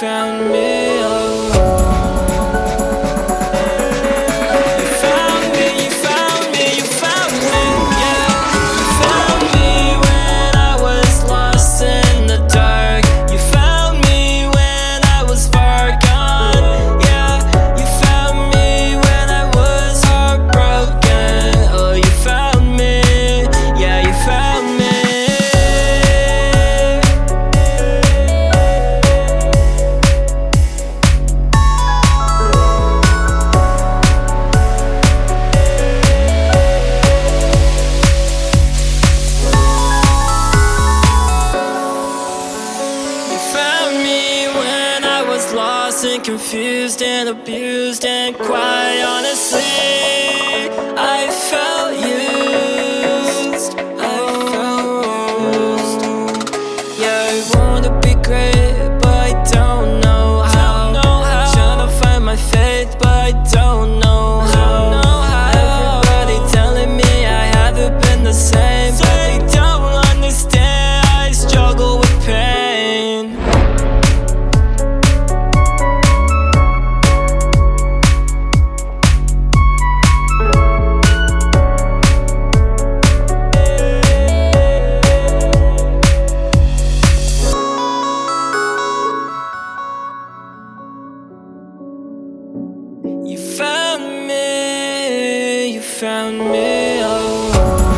found me. and confused and abused and quite honestly. found me alone.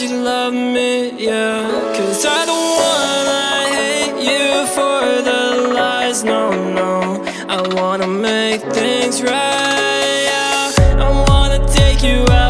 you love me, yeah. Cause I don't wanna hate you for the lies, no, no. I wanna make things right, yeah. I wanna take you out.